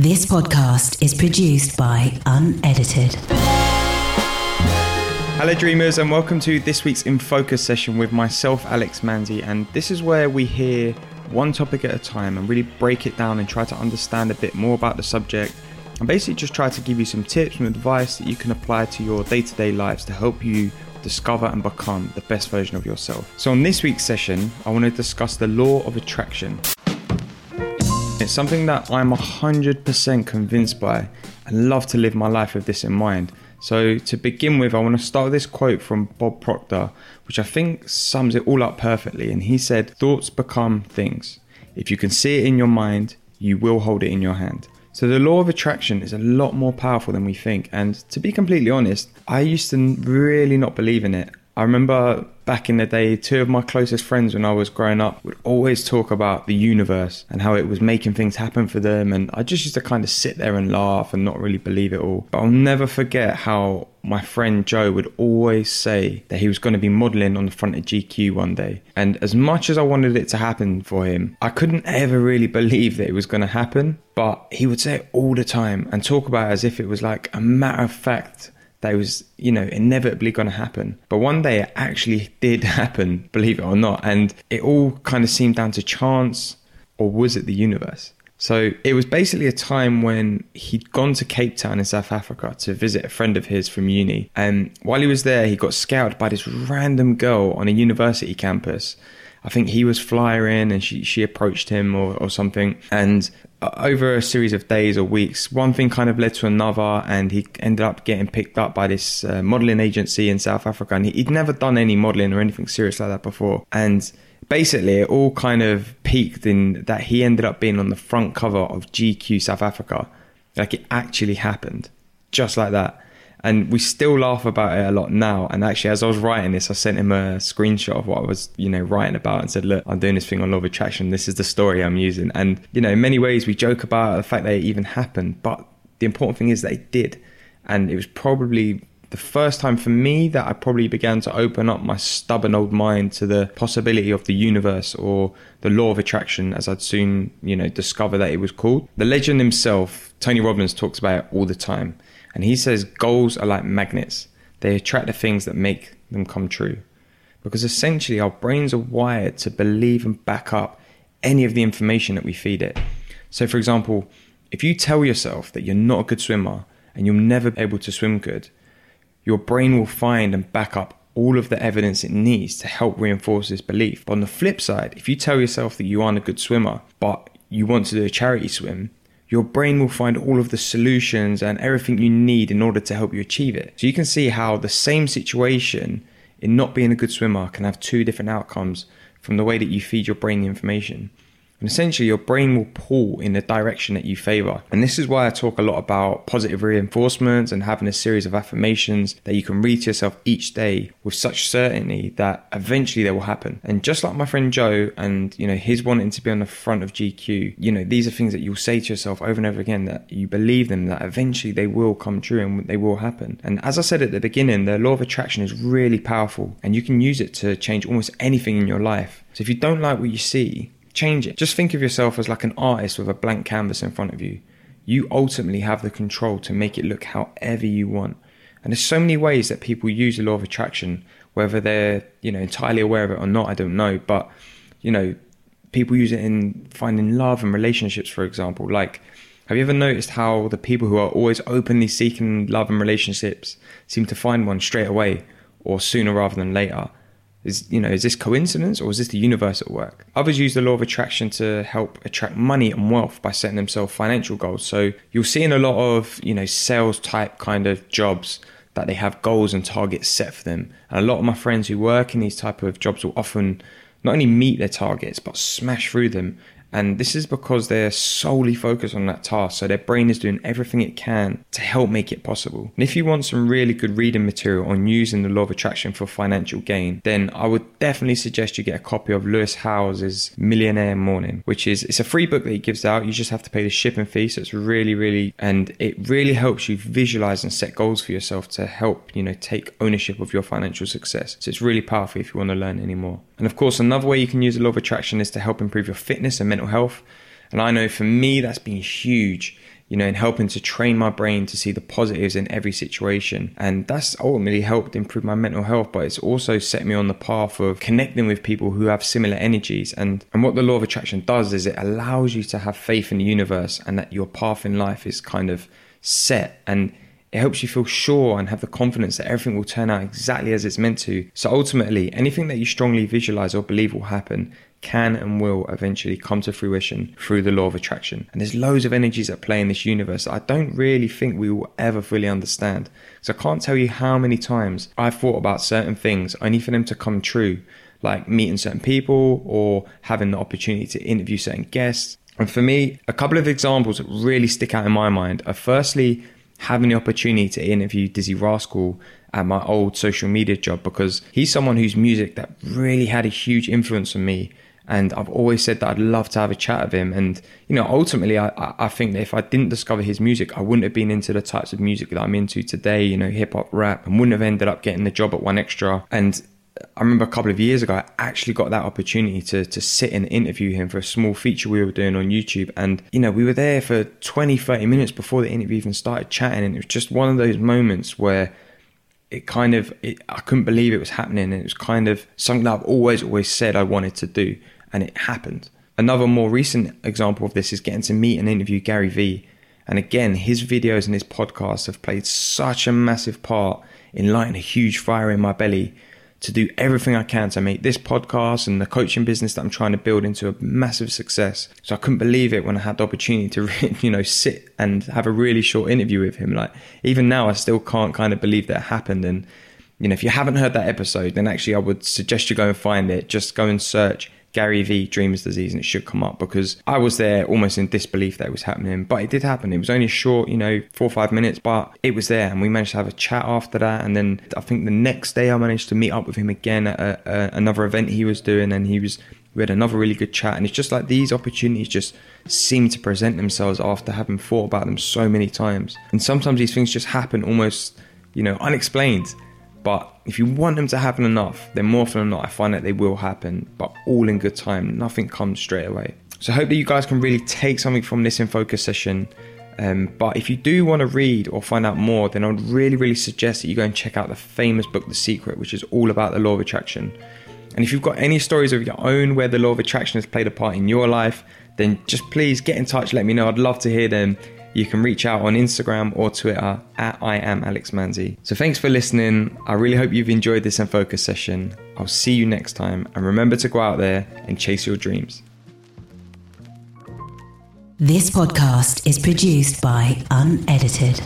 This podcast is produced by Unedited. Hello, dreamers, and welcome to this week's In Focus session with myself, Alex Manzi. And this is where we hear one topic at a time and really break it down and try to understand a bit more about the subject. And basically, just try to give you some tips and advice that you can apply to your day to day lives to help you discover and become the best version of yourself. So, on this week's session, I want to discuss the law of attraction. It's something that I'm 100% convinced by and love to live my life with this in mind. So, to begin with, I want to start with this quote from Bob Proctor, which I think sums it all up perfectly. And he said, Thoughts become things. If you can see it in your mind, you will hold it in your hand. So, the law of attraction is a lot more powerful than we think. And to be completely honest, I used to really not believe in it. I remember back in the day, two of my closest friends when I was growing up would always talk about the universe and how it was making things happen for them. And I just used to kind of sit there and laugh and not really believe it all. But I'll never forget how my friend Joe would always say that he was going to be modeling on the front of GQ one day. And as much as I wanted it to happen for him, I couldn't ever really believe that it was going to happen. But he would say it all the time and talk about it as if it was like a matter of fact that was, you know, inevitably going to happen. But one day it actually did happen, believe it or not. And it all kind of seemed down to chance, or was it the universe? So it was basically a time when he'd gone to Cape Town in South Africa to visit a friend of his from uni. And while he was there, he got scouted by this random girl on a university campus. I think he was flying and she, she approached him or, or something. And uh, over a series of days or weeks, one thing kind of led to another, and he ended up getting picked up by this uh, modeling agency in South Africa. And he'd never done any modeling or anything serious like that before. And basically, it all kind of peaked in that he ended up being on the front cover of GQ South Africa. Like it actually happened, just like that and we still laugh about it a lot now. And actually, as I was writing this, I sent him a screenshot of what I was, you know, writing about and said, "Look, I'm doing this thing on law of attraction. This is the story I'm using." And you know, in many ways, we joke about the fact that it even happened, but the important thing is it did, and it was probably the first time for me that I probably began to open up my stubborn old mind to the possibility of the universe or the law of attraction, as I'd soon, you know, discover that it was called. The legend himself, Tony Robbins, talks about it all the time. And he says goals are like magnets, they attract the things that make them come true. Because essentially, our brains are wired to believe and back up any of the information that we feed it. So, for example, if you tell yourself that you're not a good swimmer and you're never be able to swim good, your brain will find and back up all of the evidence it needs to help reinforce this belief. But on the flip side, if you tell yourself that you aren't a good swimmer, but you want to do a charity swim, your brain will find all of the solutions and everything you need in order to help you achieve it. So you can see how the same situation in not being a good swimmer can have two different outcomes from the way that you feed your brain the information. And essentially, your brain will pull in the direction that you favor. And this is why I talk a lot about positive reinforcements and having a series of affirmations that you can read to yourself each day with such certainty that eventually they will happen. And just like my friend Joe and, you know, his wanting to be on the front of GQ, you know, these are things that you'll say to yourself over and over again that you believe them, that eventually they will come true and they will happen. And as I said at the beginning, the law of attraction is really powerful and you can use it to change almost anything in your life. So if you don't like what you see, change it. Just think of yourself as like an artist with a blank canvas in front of you. You ultimately have the control to make it look however you want. And there's so many ways that people use the law of attraction, whether they're, you know, entirely aware of it or not, I don't know. But, you know, people use it in finding love and relationships, for example. Like, have you ever noticed how the people who are always openly seeking love and relationships seem to find one straight away or sooner rather than later? Is you know, is this coincidence or is this the universe at work? Others use the law of attraction to help attract money and wealth by setting themselves financial goals. So you'll see in a lot of, you know, sales type kind of jobs that they have goals and targets set for them. And a lot of my friends who work in these type of jobs will often not only meet their targets but smash through them and this is because they're solely focused on that task. So their brain is doing everything it can to help make it possible. And if you want some really good reading material on using the law of attraction for financial gain, then I would definitely suggest you get a copy of Lewis Howes' Millionaire Morning, which is it's a free book that he gives out. You just have to pay the shipping fee. So it's really, really and it really helps you visualize and set goals for yourself to help, you know, take ownership of your financial success. So it's really powerful if you want to learn any more. And of course, another way you can use the law of attraction is to help improve your fitness and mental health. And I know for me, that's been huge you know, in helping to train my brain to see the positives in every situation. And that's ultimately helped improve my mental health, but it's also set me on the path of connecting with people who have similar energies. And, and what the law of attraction does is it allows you to have faith in the universe and that your path in life is kind of set and it helps you feel sure and have the confidence that everything will turn out exactly as it's meant to. So ultimately, anything that you strongly visualize or believe will happen can and will eventually come to fruition through the law of attraction. And there's loads of energies at play in this universe that I don't really think we will ever fully understand. So I can't tell you how many times I've thought about certain things only for them to come true, like meeting certain people or having the opportunity to interview certain guests. And for me, a couple of examples that really stick out in my mind are firstly, having the opportunity to interview Dizzee Rascal at my old social media job because he's someone whose music that really had a huge influence on me and I've always said that I'd love to have a chat with him. And you know, ultimately, I, I think that if I didn't discover his music, I wouldn't have been into the types of music that I'm into today. You know, hip hop, rap, and wouldn't have ended up getting the job at 1Xtra. And I remember a couple of years ago, I actually got that opportunity to to sit and interview him for a small feature we were doing on YouTube. And, you know, we were there for 20, 30 minutes before the interview even started chatting. And it was just one of those moments where it kind of, it, I couldn't believe it was happening. And it was kind of something that I've always, always said I wanted to do and it happened. Another more recent example of this is getting to meet and interview Gary Vee. And again, his videos and his podcasts have played such a massive part in lighting a huge fire in my belly to do everything I can to make this podcast and the coaching business that I'm trying to build into a massive success. So I couldn't believe it when I had the opportunity to, you know, sit and have a really short interview with him. Like even now, I still can't kind of believe that happened. And you know, if you haven't heard that episode, then actually I would suggest you go and find it. Just go and search Gary Vee Dreamers Disease and it should come up because I was there almost in disbelief that it was happening. But it did happen. It was only a short, you know, four or five minutes, but it was there and we managed to have a chat after that. And then I think the next day I managed to meet up with him again at a, a, another event he was doing and he was we had another really good chat and it's just like these opportunities just seem to present themselves after having thought about them so many times and sometimes these things just happen almost you know unexplained but if you want them to happen enough, then more often than not, I find that they will happen, but all in good time. Nothing comes straight away. So I hope that you guys can really take something from this in focus session. Um, but if you do want to read or find out more, then I would really, really suggest that you go and check out the famous book, The Secret, which is all about the law of attraction. And if you've got any stories of your own where the law of attraction has played a part in your life, then just please get in touch, let me know. I'd love to hear them you can reach out on Instagram or Twitter at I am Alex Manzi. So thanks for listening. I really hope you've enjoyed this and focus session. I'll see you next time and remember to go out there and chase your dreams. This podcast is produced by Unedited.